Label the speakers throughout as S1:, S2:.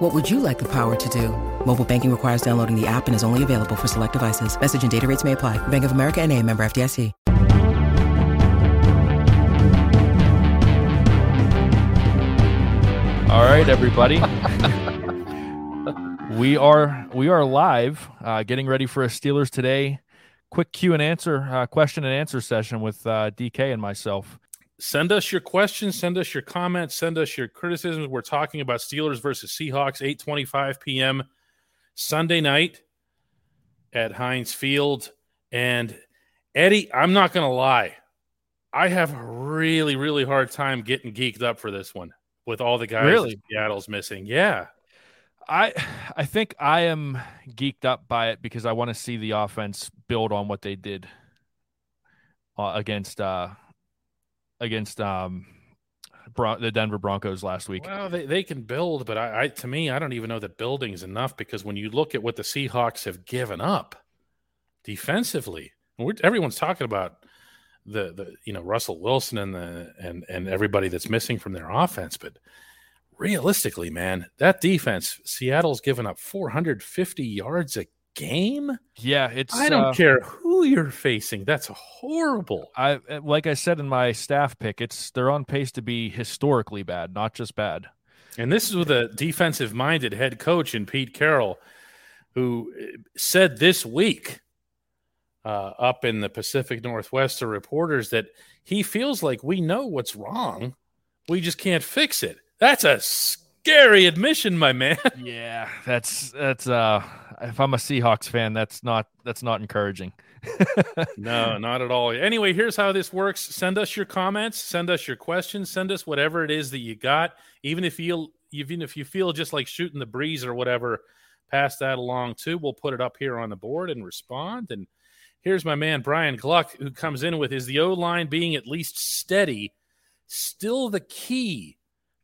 S1: What would you like the power to do? Mobile banking requires downloading the app and is only available for select devices. Message and data rates may apply. Bank of America and a member FDIC.
S2: All right, everybody. we are we are live, uh, getting ready for a Steelers today. Quick Q and answer, uh, question and answer session with uh, DK and myself.
S3: Send us your questions, send us your comments, send us your criticisms. We're talking about Steelers versus Seahawks, 8:25 p.m. Sunday night at Heinz Field. And Eddie, I'm not going to lie. I have a really, really hard time getting geeked up for this one with all the guys
S2: Really?
S3: Seattle's missing. Yeah.
S2: I I think I am geeked up by it because I want to see the offense build on what they did uh, against uh, against um, Bron- the Denver Broncos last week.
S3: Well, they, they can build, but I, I to me, I don't even know that building is enough because when you look at what the Seahawks have given up defensively, everyone's talking about the the you know Russell Wilson and the and and everybody that's missing from their offense, but realistically, man, that defense, Seattle's given up 450 yards a game.
S2: Yeah, it's
S3: I don't
S2: uh,
S3: care who you're facing. That's horrible.
S2: I like I said in my staff pick, it's they're on pace to be historically bad, not just bad.
S3: And this is with a defensive minded head coach in Pete Carroll, who uh, said this week uh, up in the Pacific Northwest to reporters that he feels like we know what's wrong. We just can't fix it. That's a scary admission, my man.
S2: Yeah, that's that's uh if I'm a Seahawks fan, that's not that's not encouraging.
S3: no, not at all. Anyway, here's how this works. Send us your comments, send us your questions, send us whatever it is that you got. Even if you even if you feel just like shooting the breeze or whatever, pass that along too. We'll put it up here on the board and respond. And here's my man Brian Gluck who comes in with is the O line being at least steady still the key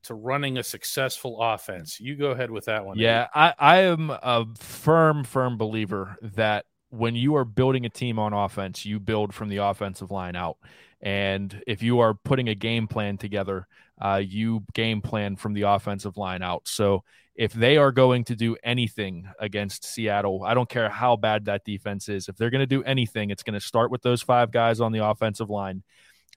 S3: to running a successful offense? You go ahead with that one.
S2: Yeah, I, I am a firm, firm believer that when you are building a team on offense, you build from the offensive line out. And if you are putting a game plan together, uh, you game plan from the offensive line out. So if they are going to do anything against Seattle, I don't care how bad that defense is. If they're going to do anything, it's going to start with those five guys on the offensive line.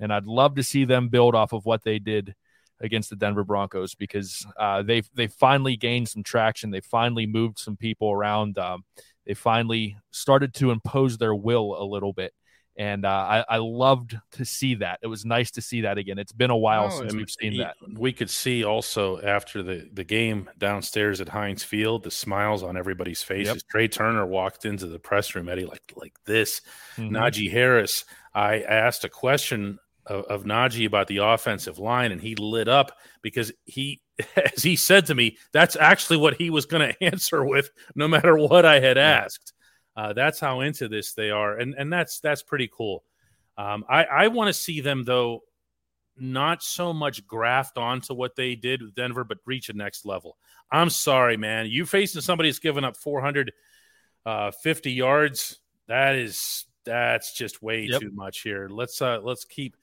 S2: And I'd love to see them build off of what they did against the Denver Broncos because uh, they they finally gained some traction. They finally moved some people around. Um, they finally started to impose their will a little bit, and uh, I, I loved to see that. It was nice to see that again. It's been a while
S3: Oh,
S2: since we've seen
S3: he-
S2: that.
S3: We could see also after the, the game downstairs at Heinz Field, the smiles on everybody's faces. Trai Turner walked into the press room, Eddie, like like this.
S2: Mhm.
S3: Najee Harris, I asked a question of, of Najee about the offensive line, and he lit up because he, as he said to me, that's actually what he was going to answer with, no matter what I had asked. Uh, that's how into this they are, and and that's that's pretty cool. Um, I I want to see them though, not so much graft onto what they did with Denver, but reach a next level. I'm sorry, man. You facing somebody that's given up 450 yards. That is that's just way
S2: Yep.
S3: too much here. Let's uh let's keep.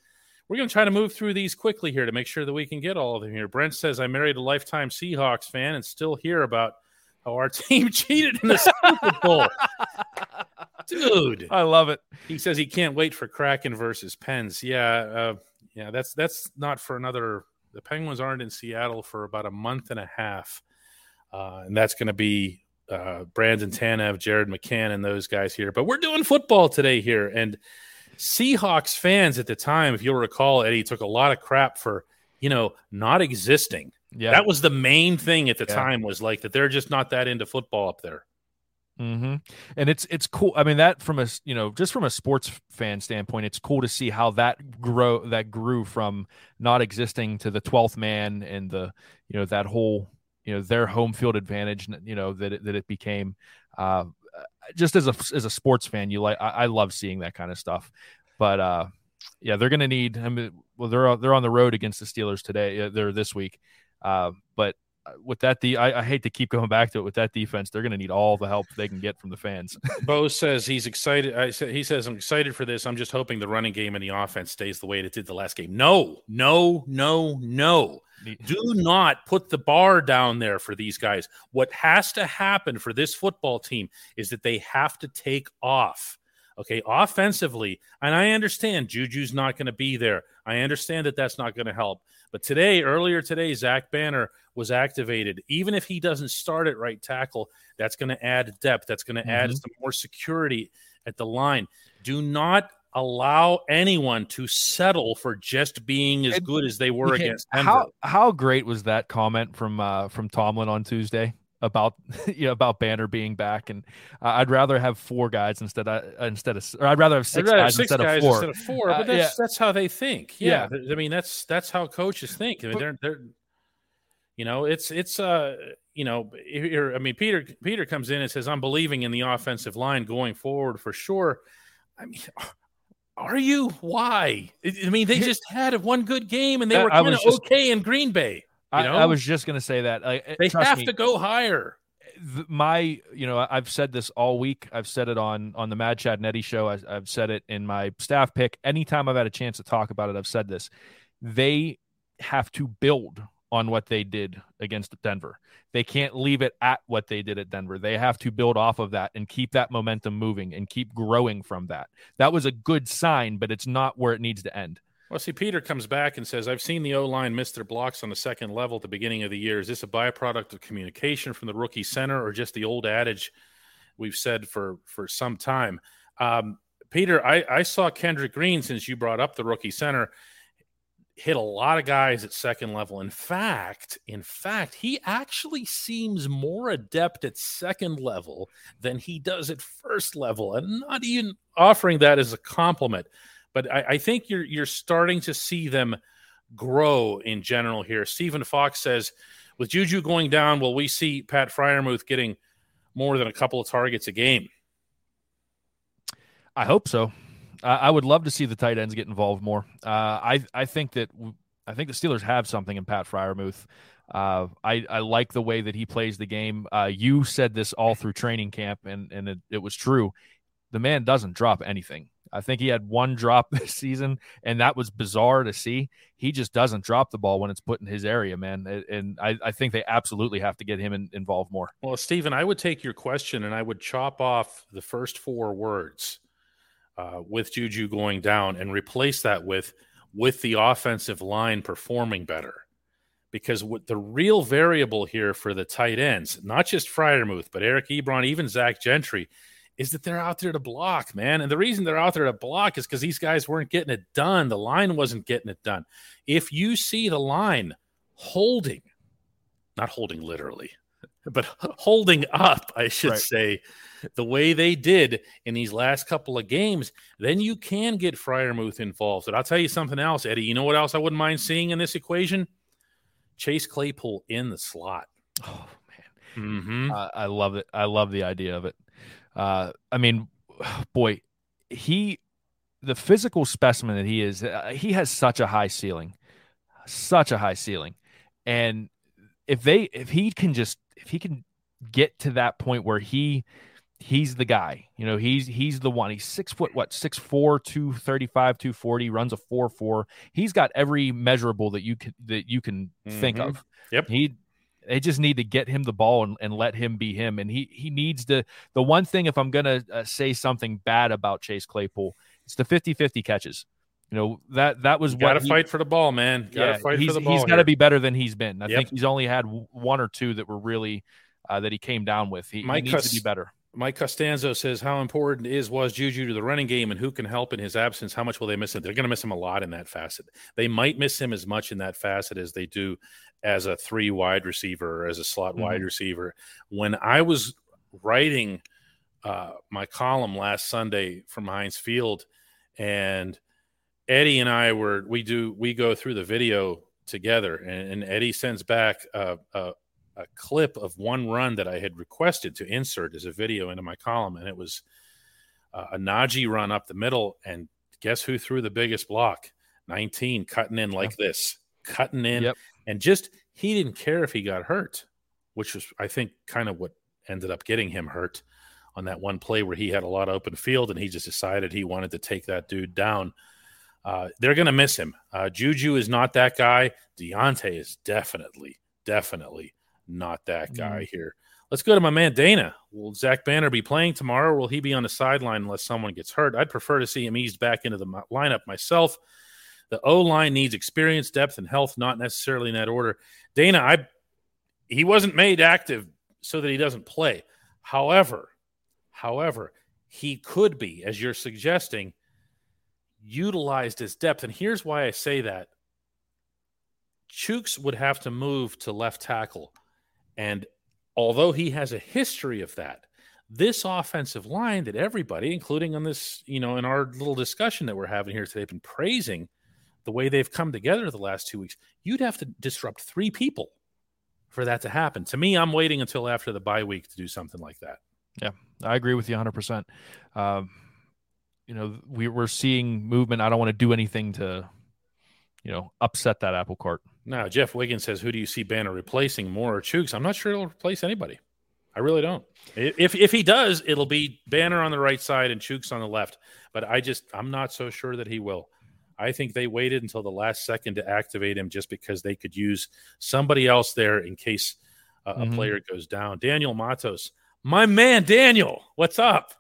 S3: We're going to try to move through these quickly here to make sure that we can get all of them here. Brent says I married a lifetime Seahawks fan and still hear about how our team cheated in the Super Bowl. Dude,
S2: I love it.
S3: he says he can't wait for Kraken versus Pens. Yeah, uh, yeah, that's that's not for another. The Penguins aren't in Seattle for about a month and a half, uh, and that's going to be uh, Brandon Tanev, Jared McCann, and those guys here. But we're doing football today here, and Seahawks fans at the time, if you'll recall, Eddie took a lot of crap for you know not existing.
S2: Yeah.
S3: That was the main thing at the
S2: Yeah.
S3: time was like that they're just not that into football up there.
S2: hmm And it's it's cool. I mean, that from a you know just from a sports fan standpoint, it's cool to see how that grow that grew from not existing to the twelfth man and the you know that whole you know their home field advantage. You know that it, that it became. Uh, just as a as a sports fan, you like I, I love seeing that kind of stuff. But uh, yeah, they're going to need. I mean, well, they're they're on the road against the Steelers today. They're this week, uh, but with that, the I, I, hate to keep going back to it. With that defense, they're going to need all the help they can get from the fans.
S3: Bo says he's excited. I say, he says I'm excited for this. I'm just hoping the running game and the offense stays the way it did the last game. No, no, no, no. Do not put the bar down there for these guys. What has to happen for this football team is that they have to take off. Okay, offensively, and I understand Juju's not going to be there. I understand that that's not going to help. But today, earlier today, Zach Banner was activated. Even if he doesn't start at right tackle, that's going to add depth. That's going to mm-hmm. add some more security at the line. Do not allow anyone to settle for just being as good as they were against Denver.
S2: How how great was that comment from uh, from Tomlin on Tuesday? about you know about Banner being back, and uh, I'd rather have four guys instead of instead of, or I'd rather have 6
S3: rather
S2: guys,
S3: six
S2: instead,
S3: guys
S2: of four.
S3: instead of four. But uh, that's yeah. that's how they think. Yeah. yeah. I mean that's that's how coaches think. I mean, they're they're you know it's it's uh you know I mean Peter Peter comes in and says I'm believing in the offensive line going forward for sure. I mean. Are you? Why? I mean, they just had a one good game and they were kind of okay in Green Bay.
S2: you I, I, was just going to say that like, eh,
S3: they have me, to go higher.
S2: my, you know, I've said this all week. I've said it on on the Mad Chad Eddie show. I, I've said it in my staff pick. Anytime I've had a chance to talk about it, I've said this. They have to build on what they did against Denver. They can't leave it at what they did at Denver. They have to build off of that and keep that momentum moving and keep growing from that. That was a good sign, but it's not where it needs to end.
S3: Well, see, Peter comes back and says, I've seen the O line miss their blocks on the second level at the beginning of the year. Is this a byproduct of communication from the rookie center or just the old adage we've said for, for some time? Um, Peter, I, I saw Kendrick Green, since you brought up the rookie center, hit a lot of guys at second level. In fact, in fact, he actually seems more adept at second level than he does at first level. And not even offering that as a compliment but I, I think you're you're starting to see them grow in general here. Stephen Fox says, with Juju going down, will we see Pat Freiermuth getting more than a couple of targets a game?
S2: I hope so. I would love to see the tight ends get involved more. Uh, I I think that I think the Steelers have something in Pat Freiermuth. Uh, I I like the way that he plays the game. Uh, you said this all through training camp, and and it, it was true. The man doesn't drop anything. I think he had one drop this season, and that was bizarre to see. He just doesn't drop the ball when it's put in his area, man. And I, I think they absolutely have to get him in, involved more.
S3: Well, Stephen, I would take your question and I would chop off the first four words uh, with Juju going down and replace that with with the offensive line performing better. Because what the real variable here for the tight ends, not just Freiermuth, but Eric Ebron, even Zach Gentry, is that they're out there to block, man. And the reason they're out there to block is because these guys weren't getting it done. The line wasn't getting it done. If you see the line holding, not holding literally, but holding up, I should right. say, the way they did in these last couple of games, then you can get Freiermuth involved. But I'll tell you something else, Eddie. You know what else I wouldn't mind seeing in this equation? Chase Claypool in the slot.
S2: Oh man, mm-hmm. uh, I love it. I love the idea of it. Uh, I mean, boy, he, the physical specimen that he is, uh, he has such a high ceiling, such a high ceiling. And if they, if he can just, if he can get to that point where he, he's the guy, you know, he's, he's the one. He's six foot, what, six four, two thirty five, two forty, runs a four, four. He's got every measurable that you can, that you can mm-hmm. think of.
S3: Yep.
S2: He, they just need to get him the ball and, and let him be him. And he he needs to. The one thing, if I'm gonna uh, say something bad about Chase Claypool, it's the 50-50 catches. You know that that was
S3: got to fight for the ball, man. Got to yeah, fight for the ball.
S2: He's got to be better than he's been. I yep. think he's only had one or two that were really uh, that he came down with. He, he needs to be better.
S3: Mike Costanzo says, "How important is was Juju to the running game, and who can help in his absence? How much will they miss him? They're going to miss him a lot in that facet. They might miss him as much in that facet as they do as a three wide receiver or as a slot mm-hmm. wide receiver. When I was writing uh, my column last Sunday from Heinz Field, and Eddie and I were we do we go through the video together, and, and Eddie sends back a, a, a clip of one run that I had requested to insert as a video into my column, and it was uh, a Najee run up the middle, and guess who threw the biggest block? 19, cutting in like
S2: Yeah.
S3: this, cutting in,
S2: Yep.
S3: and just he didn't care if he got hurt, which was I think kind of what ended up getting him hurt on that one play where he had a lot of open field and he just decided he wanted to take that dude down. Uh, they're going to miss him. Uh, Juju is not that guy. Diontae is definitely, definitely not that guy mm-hmm. here. Let's go to my man Dana. Will Zach Banner be playing tomorrow? Or will he be on the sideline unless someone gets hurt? I'd prefer to see him eased back into the lineup myself. The O line needs experience, depth, and health, not necessarily in that order. Dana, I he wasn't made active so that he doesn't play. However, however, he could be, as you're suggesting, utilized as depth. And here's why I say that. Chukes would have to move to left tackle. And although he has a history of that, this offensive line that everybody, including on this, you know, in our little discussion that we're having here today, been praising the way they've come together the last two weeks, you'd have to disrupt three people for that to happen. To me, I'm waiting until after the bye week to do something like that.
S2: Yeah, I agree with you 100%. Um, you know, we, we're seeing movement. I don't want to do anything to, you know, upset that apple cart.
S3: Now, Jeff Wiggins says, "Who do you see Banner replacing, Moore or Chukes?" I'm not sure he'll replace anybody. I really don't. If if he does, it'll be Banner on the right side and Chukes on the left. But I just I'm not so sure that he will. I think they waited until the last second to activate him just because they could use somebody else there in case a
S2: Mhm.
S3: player goes down. Daniel Matos, my man, Daniel, what's up?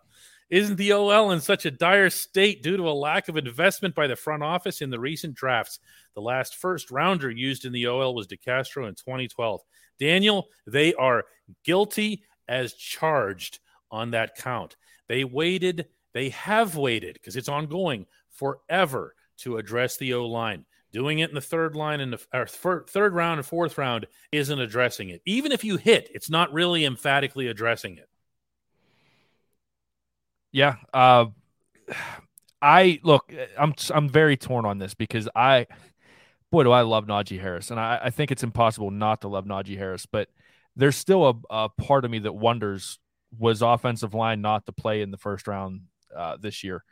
S3: Isn't the OL in such a dire state due to a lack of investment by the front office in the recent drafts? The last first rounder used in the OL was DeCastro in 2012. Daniel, they are guilty as charged on that count. They waited, they have waited because it's ongoing forever to address the O line. Doing it in the third line and the third round and fourth round isn't addressing it. Even if you hit, it's not really emphatically addressing it.
S2: Yeah. Uh, I look, I'm I'm very torn on this because I, boy, do I love Najee Harris, and I, I think it's impossible not to love Najee Harris. But there's still a, a part of me that wonders was offensive line not to play in the first round uh, this year.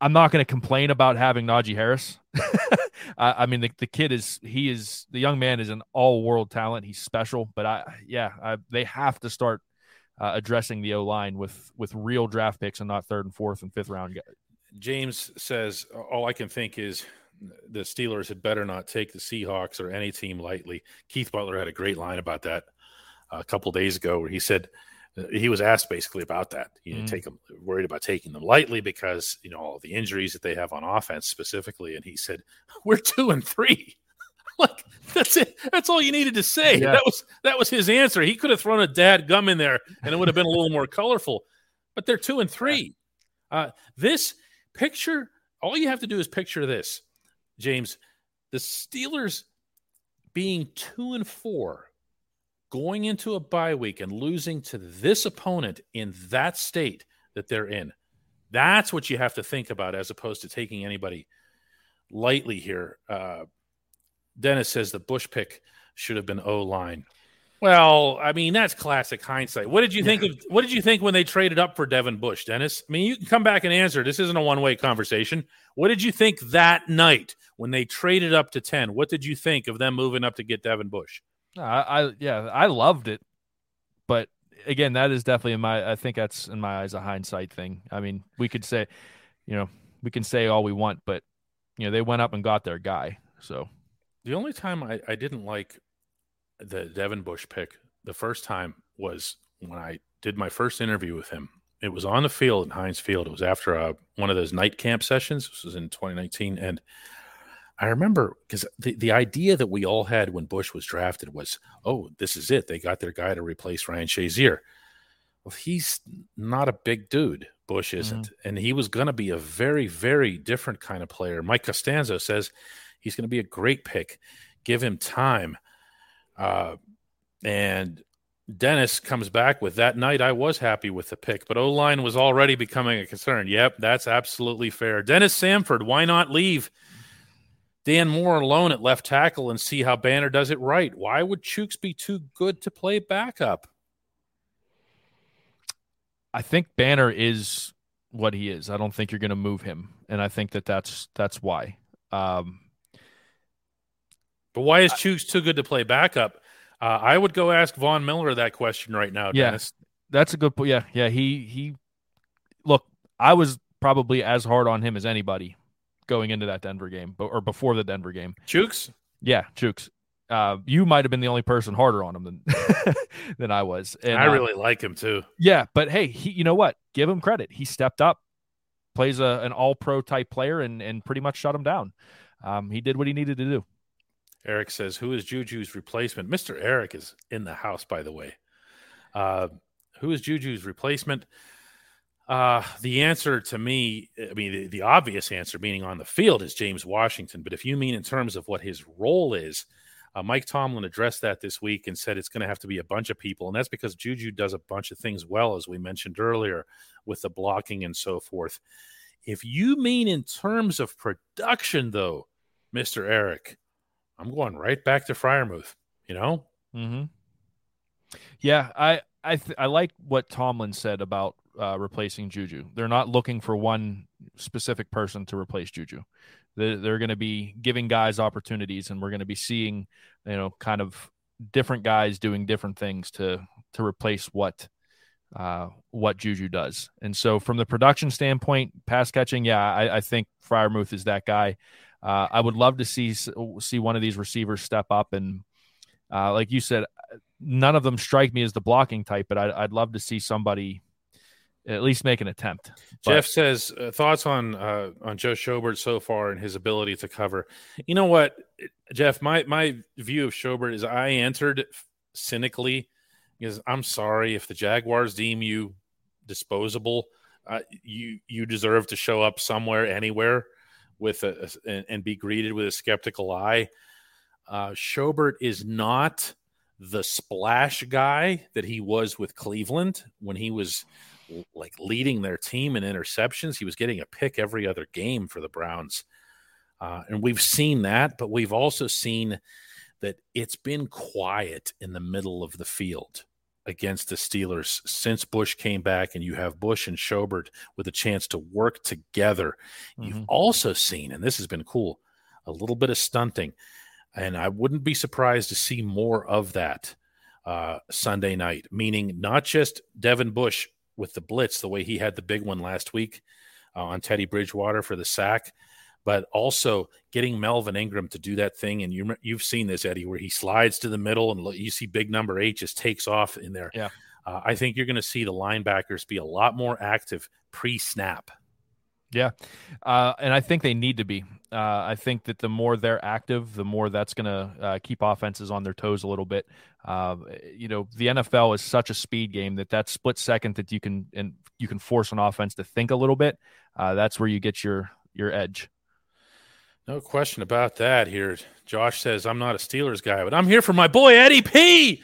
S2: I'm not going to complain about having Najee Harris. I, I mean, the, the kid is he is the young man is an all world talent. He's special, but I yeah, I, they have to start uh, addressing the O line with with real draft picks and not third and fourth and fifth round guys.
S3: James says, All I can think is the Steelers had better not take the Seahawks or any team lightly. Keith Butler had a great line about that a couple days ago where he said, uh, he was asked basically about that. You know,
S2: Mhm.
S3: take them worried about taking them lightly because you know all the injuries that they have on offense specifically. And he said, "We're two and three. like that's it. That's all you needed to say.
S2: Yeah.
S3: That was that was his answer. He could have thrown a dad gum in there, and it would have been a little more colorful. But they're two and three. Uh, this picture, all you have to do is picture this, James. The Steelers being two and four, going into a bye week and losing to this opponent in that state that they're in. That's what you have to think about as opposed to taking anybody lightly here. Uh, Dennis says the Bush pick should have been O line. Well, I mean that's classic hindsight. What did you think of? What did you think when they traded up for Devin Bush, Dennis? I mean, you can come back and answer. This isn't a one-way conversation. What did you think that night when they traded up to ten? What did you think of them moving up to get Devin Bush?
S2: I, I yeah, I loved it, but again, that is definitely in my. I think that's in my eyes a hindsight thing. I mean, we could say, you know, we can say all we want, but you know, they went up and got their guy. So
S3: The only time I, I didn't like the Devin Bush pick the first time was when I did my first interview with him. It was on the field in Heinz Field. It was after uh one of those night camp sessions. This was in 2019. And I remember because the, the idea that we all had when Bush was drafted was, oh, this is it. They got their guy to replace Ryan Shazier. Well, he's not a big dude. Bush isn't. And he was going to be a very, very different kind of player. Mike Costanzo says he's going to be a great pick. Give him time. Uh, and Dennis comes back with that night. I was happy with the pick, but O line was already becoming a concern. Yep, that's absolutely fair. Dennis Samford, why not leave Dan Moore alone at left tackle and see how Banner does it right? Why would Chukes be too good to play backup?
S2: I think Banner is what he is. I don't think you're going to move him, and I think that that's that's why. Um,
S3: but why is Chukes too good to play backup? Uh, I would go ask Von Miller that question right now,
S2: yeah, That's a good point. Yeah, yeah. He he. Look, I was probably as hard on him as anybody going into that Denver game, or before the Denver game.
S3: Chukes.
S2: Yeah, Chukes. Uh, you might have been the only person harder on him than than I was.
S3: And, I really uh, like him too.
S2: Yeah, but hey, he, you know what? Give him credit. He stepped up, plays a, an All Pro type player, and and pretty much shut him down. Um, he did what he needed to do.
S3: Eric says, "Who is Juju's replacement?" Mister Eric is in the house, by the way. Uh, who is Juju's replacement? Uh, the answer to me, I mean, the, the, obvious answer, meaning on the field, is James Washington. But if you mean in terms of what his role is, uh, Mike Tomlin addressed that this week and said it's going to have to be a bunch of people. And that's because Juju does a bunch of things well, as we mentioned earlier, with the blocking and so forth. If you mean in terms of production, though, Mr. Eric, I'm going right back to Freiermuth, you know?
S2: Mm-hmm. Yeah, I I th- I like what Tomlin said about uh, replacing Juju. They're not looking for one specific person to replace Juju. They're, they're going to be giving guys opportunities, and we're going to be seeing, you know, kind of different guys doing different things to to replace what uh, what Juju does. And so, from the production standpoint, pass catching, yeah, I, I think Freiermuth is that guy. Uh, I would love to see see one of these receivers step up and, uh, like you said, none of them strike me as the blocking type, but I'd, I'd love to see somebody at least make an attempt.
S3: But, Jeff says uh, thoughts on uh, on Joe Schobert so far and his ability to cover. You know what, Jeff? My my view of Schobert is I entered cynically because I'm sorry if the Jaguars deem you disposable, uh, you you deserve to show up somewhere anywhere with a, a and, and, be greeted with a skeptical eye. Uh, Schobert is not the splash guy that he was with Cleveland when he was like leading their team in interceptions. He was getting a pick every other game for the Browns. Uh, and we've seen that, but we've also seen that it's been quiet in the middle of the field against the Steelers since Bush came back, and you have Bush and Schobert with a chance to work together. Mm-hmm. You've also seen, and this has been cool, a little bit of stunting. And I wouldn't be surprised to see more of that uh, Sunday night, meaning not just Devin Bush with the blitz, the way he had the big one last week uh, on Teddy Bridgewater for the sack, but also getting Melvin Ingram to do that thing. And you, you've seen this, Eddie, where he slides to the middle and you see big number eight just takes off in there.
S2: Yeah.
S3: Uh, I think you're going to see the linebackers be a lot more active pre snap.
S2: Yeah. Uh, and I think they need to be. Uh, I think that the more they're active, the more that's going to uh, keep offenses on their toes a little bit. Uh, you know, the NFL is such a speed game that that split second that you can and you can force an offense to think a little bit. Uh, that's where you get your your edge.
S3: No question about that. Here, Josh says I'm not a Steelers guy, but I'm here for my boy Eddie P.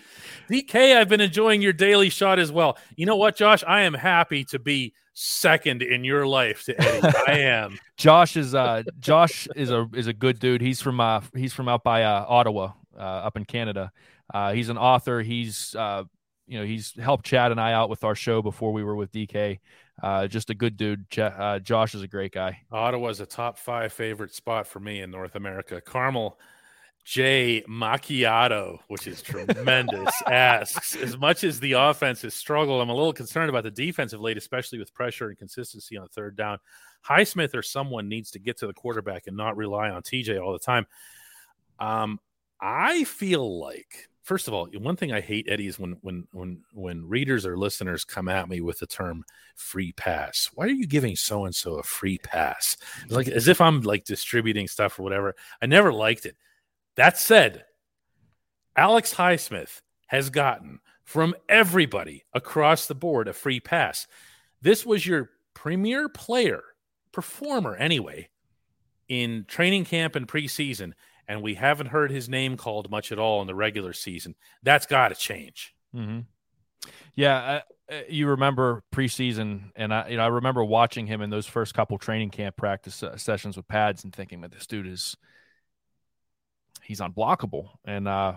S3: DK, I've been enjoying your daily shot as well. You know what, Josh? I am happy to be second in your life to Eddie. I am.
S2: Josh is uh Josh is a is a good dude. He's from uh he's from out by uh, Ottawa, uh, up in Canada. Uh, he's an author. He's uh you know he's helped Chad and I out with our show before we were with DK. Uh, just a good dude. J- uh, Josh is a great guy.
S3: Ottawa's a top five favorite spot for me in North America. Carmel J Macchiato, which is tremendous, asks as much as the offense has struggled, I'm a little concerned about the defensive late, especially with pressure and consistency on third down. Highsmith or someone needs to get to the quarterback and not rely on TJ all the time. Um, I feel like, first of all, one thing I hate, Eddie, is when when when when readers or listeners come at me with the term free pass. Why are you giving so and so a free pass? Like as if I'm like distributing stuff or whatever. I never liked it that said, Alex Highsmith has gotten from everybody across the board a free pass. This was your premier player, performer anyway, in training camp and preseason, and we haven't heard his name called much at all in the regular season. That's got to change.
S2: Mm-hmm. Yeah, uh, you remember preseason, and I, you know, I remember watching him in those first couple training camp practice uh, sessions with pads and thinking that this dude is he's unblockable, and uh,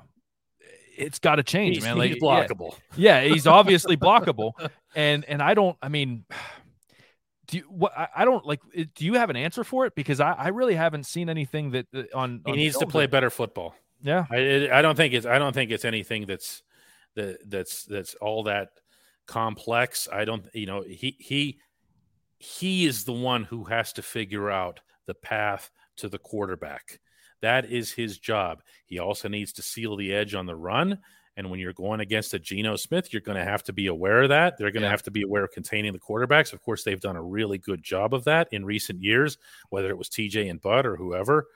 S2: it's got to change,
S3: he's,
S2: man.
S3: Like, he's blockable.
S2: Yeah, yeah he's obviously blockable, and and I don't. I mean, do you, what I, don't like do you have an answer for it because I, I really haven't seen anything that uh, on,
S3: he
S2: on
S3: needs to play that, better football.
S2: Yeah,
S3: I I don't think it's I don't think it's anything that's that that's that's all that complex. I don't you know he he he is the one who has to figure out the path to the quarterback. That is his job. He also needs to seal the edge on the run. And when you're going against a Geno Smith, you're going to have to be aware of that. They're going to have to be aware of containing the quarterbacks. Of course, they've done a really good job of that in recent years, whether it was TJ and Bud or whoever.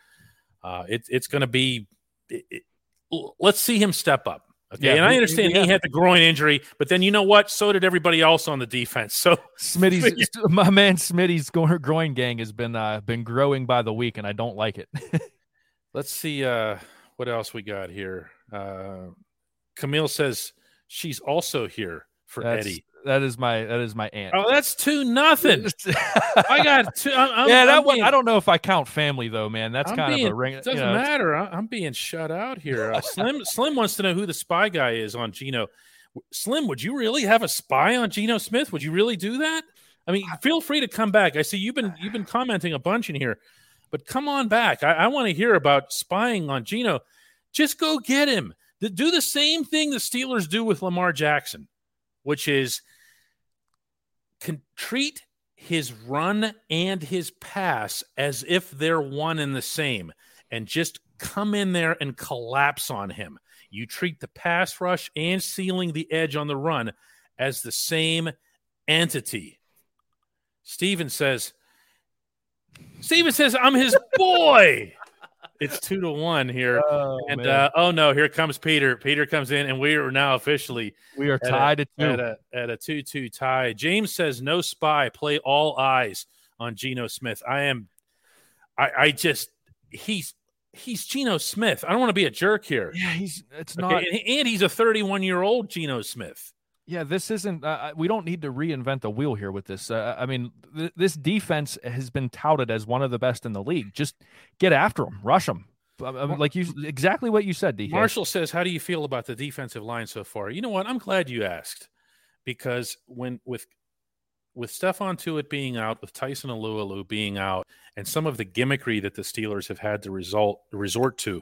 S3: Uh, it, it's going to be. It, it, let's see him step up. Okay, yeah, and I understand yeah. he had the groin injury, but then you know what? So did everybody else on the defense. So
S2: Smitty's my man Smitty's groin gang has been uh, been growing by the week, and I don't like it.
S3: Let's see uh, what else we got here. Uh, Camille says she's also here for
S2: That's,
S3: Eddie.
S2: That is my that is my aunt.
S3: Oh, that's two nothing. I got two. I'm,
S2: yeah, that I'm one. Being, I don't know if I count family though, man. That's
S3: I'm
S2: kind
S3: being,
S2: of a ring.
S3: It doesn't you know, matter. I'm being shut out here. Uh, Slim Slim wants to know who the spy guy is on Geno. Slim, would you really have a spy on Geno Smith? Would you really do that? I mean, feel free to come back. I see you've been you've been commenting a bunch in here, but come on back. I, I want to hear about spying on Geno. Just go get him. Do the same thing the Steelers do with Lamar Jackson, which is can treat his run and his pass as if they're one and the same and just come in there and collapse on him. You treat the pass rush and sealing the edge on the run as the same entity. Steven says, Steven says, I'm his boy it's two to one here. Oh, and uh, oh no, here comes Peter. Peter comes in, and we are now officially
S2: we are tied
S3: at,
S2: a,
S3: at a at a two two tie. James says no spy. Play all eyes on Geno Smith. I am. I I just he's he's Geno Smith. I don't want to be a jerk here.
S2: Yeah, he's it's okay? not,
S3: and, and he's a 31 year old Geno Smith.
S2: Yeah, this isn't. Uh, uh, we don't need to reinvent the wheel here with this. Uh, I mean, th- this defense has been touted as one of the best in the league. Just get after them, rush them. like you, exactly what you said. DK.
S3: Marshall says, "How do you feel about the defensive line so far?" You know what? I'm glad you asked because when with with Stephon Tuitt being out, with Tyson Alualu being out, and some of the gimmickry that the Steelers have had to result resort to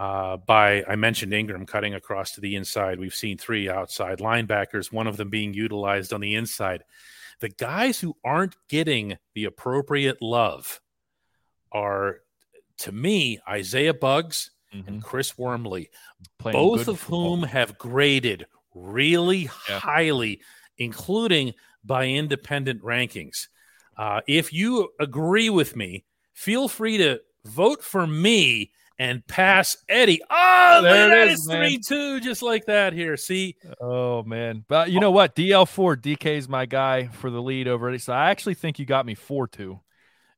S3: uh, by I mentioned Ingram cutting across to the inside. We've seen three outside linebackers, one of them being utilized on the inside. The guys who aren't getting the appropriate love are, to me, Isaiah Buggs mm-hmm. and Chris Wormley, Playing both of football. whom have graded really yeah. highly, including by independent rankings. Uh, if you agree with me, feel free to vote for me and pass Eddie. Oh, there it is, three two, just like that. Here, see.
S2: Oh man, but you know what? DL four DK is my guy for the lead over Eddie. So I actually think you got me four two.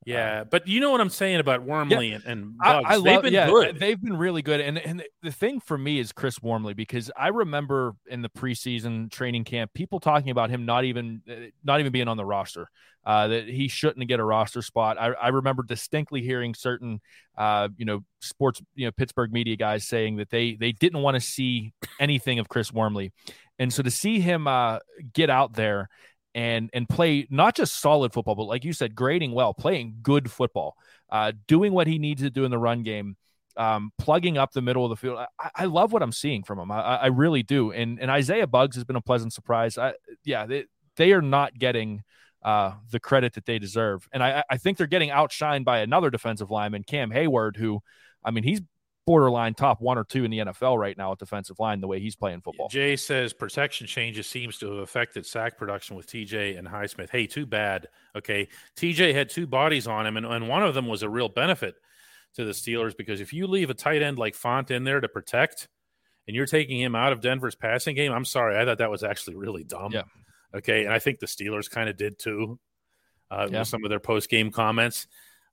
S3: Yeah, uh, but you know what I'm saying about Wormley yeah, and, and Buggs. I, I they've been
S2: yeah,
S3: good.
S2: They've been really good. And and the thing for me is Chris Wormley because I remember in the preseason training camp people talking about him not even uh, not even being on the roster. Uh, that he shouldn't get a roster spot. I, I remember distinctly hearing certain uh, you know sports you know Pittsburgh media guys saying that they they didn't want to see anything of Chris Wormley. And so to see him uh, get out there and and play not just solid football, but like you said, grading well, playing good football, uh, doing what he needs to do in the run game, um, plugging up the middle of the field. I, I love what I'm seeing from him. I, I, really do. And and Isaiah Buggs has been a pleasant surprise. I, yeah, they, they are not getting uh, the credit that they deserve, and I, I think they're getting outshined by another defensive lineman, Cam Hayward, who, I mean, he's borderline top one or two in the NFL right now at defensive line the way he's playing football.
S3: Jay says protection changes seems to have affected sack production with TJ and Highsmith. Hey, too bad. Okay. TJ had two bodies on him, and, and one of them was a real benefit to the Steelers because if you leave a tight end like Fant in there to protect and you're taking him out of Denver's passing game, I'm sorry. I thought that was actually really dumb.
S2: Yeah.
S3: Okay. And I think the Steelers kind of did too uh, yeah. with some of their post game comments.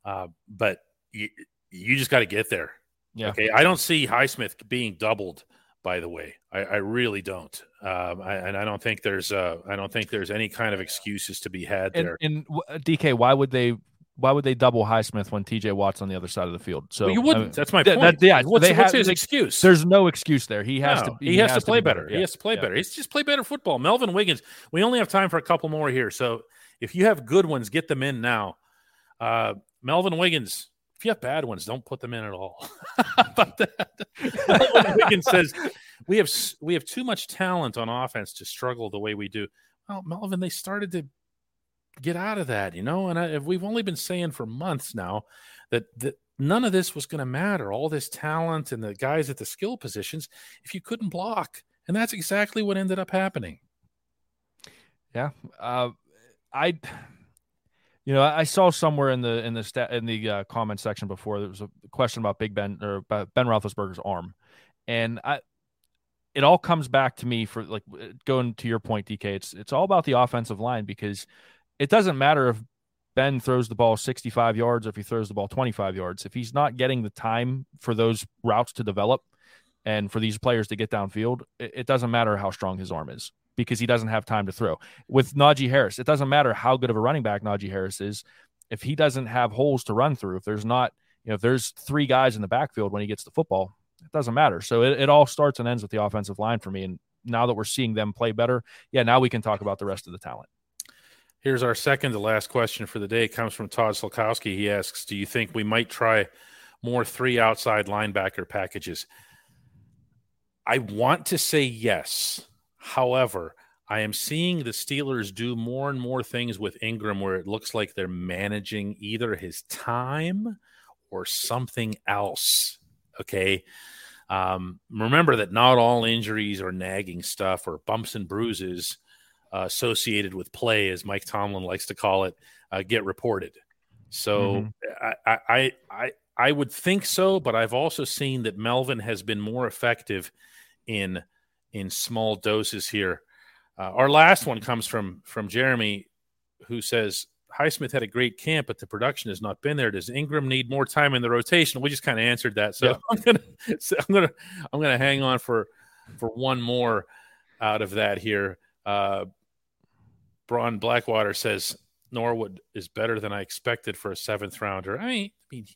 S3: Uh, but you, you just got to get there
S2: yeah.
S3: Okay. I don't see Highsmith being doubled. By the way, I, I really don't, um, I, and I don't think there's uh, I don't think there's any kind of excuses to be had there.
S2: And, and DK, why would they why would they double Highsmith when TJ Watt's on the other side of the field? So
S3: well, you wouldn't. I mean, That's my point. That,
S2: yeah,
S3: what's, what's have, his excuse?
S2: There's no excuse there. He has
S3: no,
S2: to.
S3: He, he has, has, to play better. better. Yeah. He has to play yeah. better. He's just play better football. Melvin Wiggins. We only have time for a couple more here, so If you have good ones, get them in now. Uh, Melvin Wiggins, if you have bad ones, don't put them in at all. but Melvin Wiggins says we have we have too much talent on offense to struggle the way we do. Well, Melvin, they started to get out of that, you know. And I, we've only been saying for months now that that none of this was going to matter. All this talent and the guys at the skill positions, if you couldn't block, and that's exactly what ended up happening.
S2: Yeah, uh, I, you know, I saw somewhere in the in the stat in the uh, comment section before there was a question about Big Ben or about Ben Roethlisberger's arm, and I, it all comes back to me for like going to your point, DK. It's it's all about the offensive line because it doesn't matter if Ben throws the ball 65 yards or if he throws the ball 25 yards. If he's not getting the time for those routes to develop and for these players to get downfield, it, it doesn't matter how strong his arm is because he doesn't have time to throw. With Najee Harris, it doesn't matter how good of a running back Najee Harris is. If he doesn't have holes to run through, if there's not, you know, if there's three guys in the backfield when he gets the football, it doesn't matter. So it, it all starts and ends with the offensive line for me. And now that we're seeing them play better, yeah, now we can talk about the rest of the talent.
S3: Here's our second to last question for the day. It comes from Todd Slokowski. He asks, "Do you think we might try more three outside linebacker packages?" I want to say yes. However, I am seeing the Steelers do more and more things with Ingram where it looks like they're managing either his time or something else. Okay. Um, remember that not all injuries or nagging stuff or bumps and bruises uh, associated with play, as Mike Tomlin likes to call it, uh, get reported. So mm-hmm. I, I, I, I would think so, but I've also seen that Melvin has been more effective in in small doses here. Uh, our last one comes from from Jeremy, who says Highsmith had a great camp, but the production has not been there. Does Ingram need more time in the rotation? We just kind of answered that, so yep. I'm gonna so I'm gonna I'm gonna hang on for for one more out of that here. Uh, Braun Blackwater says Norwood is better than I expected for a seventh rounder. I mean, I mean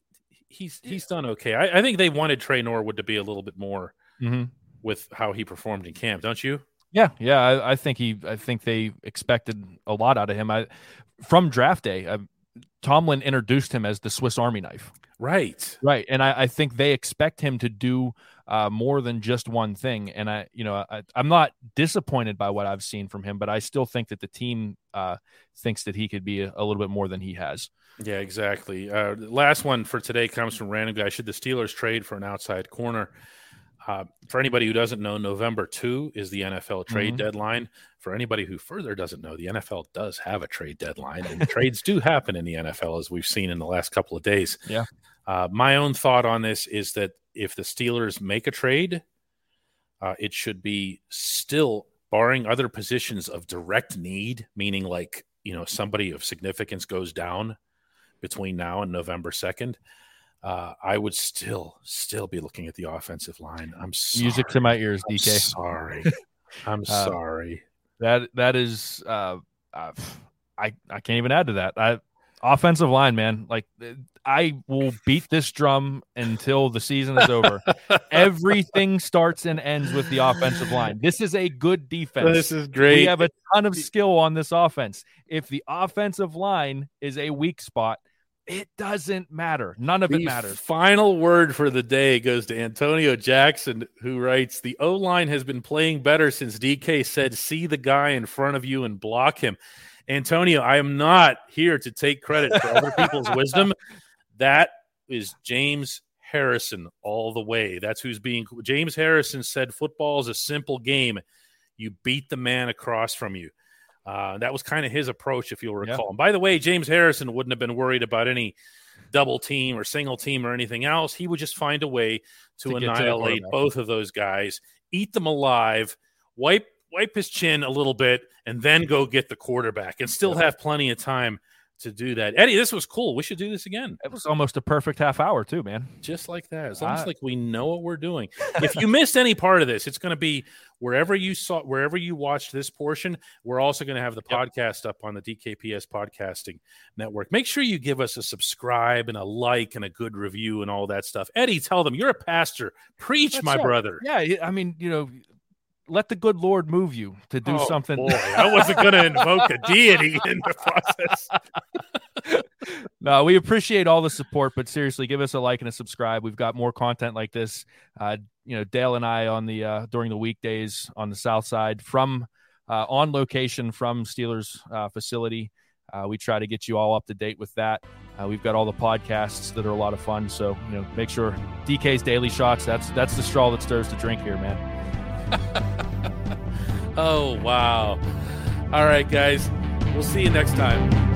S3: he's he's done okay. I, I, think they wanted Tre Norwood to be a little bit more mm-hmm. With how he performed in camp, don't you?
S2: Yeah, yeah. I, I, think he. I think they expected a lot out of him. I from draft day. I, Tomlin introduced him as the Swiss Army knife.
S3: Right,
S2: right, and I, I think they expect him to do uh, more than just one thing. And I, you know, I, am not disappointed by what I've seen from him, but I still think that the team uh, thinks that he could be a, a, little bit more than he has.
S3: Yeah, exactly. Uh, last one for today comes from random guy. Should the Steelers trade for an outside corner? Uh, for anybody who doesn't know, November 2 is the NFL trade mm-hmm. deadline. For anybody who further doesn't know, the NFL does have a trade deadline, and trades do happen in the NFL, as we've seen in the last couple of days.
S2: Yeah.
S3: Uh, my own thought on this is that if the Steelers make a trade, uh, it should be still barring other positions of direct need, meaning like, you know, somebody of significance goes down between now and November 2nd uh, I would still still be looking at the offensive line. I'm sorry.
S2: music to my ears, DK.
S3: I'm sorry, I'm uh, sorry.
S2: That that is, uh, uh, I I can't even add to that. I offensive line, man. Like I will beat this drum until the season is over. Everything starts and ends with the offensive line. This is a good defense.
S3: This is great.
S2: We have a ton of skill on this offense. If the offensive line is a weak spot it doesn't matter. None of the it matters.
S3: Final word for the day goes to Antonio Jackson, who writes The O line has been playing better since DK said, See the guy in front of you and block him. Antonio, I am not here to take credit for other people's wisdom. That is James Harrison all the way. That's who's being. James Harrison said football is a simple game. You beat the man across from you. Uh, that was kind of his approach, if you'll recall. Yeah. And by the way, James Harrison wouldn't have been worried about any double team or single team or anything else. He would just find a way to, to annihilate to both of those guys, eat them alive, wipe wipe his chin a little bit, and then go get the quarterback, and still have plenty of time to do that. Eddie, this was cool. We should do this again.
S2: It was almost a perfect half hour too, man.
S3: Just like that. It's almost I... like we know what we're doing. if you missed any part of this, it's going to be wherever you saw, wherever you watched this portion. We're also going to have the yep. podcast up on the DKPS podcasting network. Make sure you give us a subscribe and a like and a good review and all that stuff. Eddie, tell them you're a pastor. Preach, That's my brother.
S2: Yeah, I mean, you know, let the good Lord move you to do
S3: Oh,
S2: something.
S3: Boy, I wasn't going to invoke a deity in the process.
S2: no, we appreciate all the support, but seriously, give us a like and a subscribe. We've got more content like this. Uh, you know, Dale and I on the uh, during the weekdays on the south side from uh, on location from Steelers uh, facility. Uh, we try to get you all up to date with that. Uh, we've got all the podcasts that are a lot of fun. So you know, make sure DK's daily shots. That's that's the straw that stirs the drink here, man.
S3: Oh, wow. All right, guys. We'll see you next time.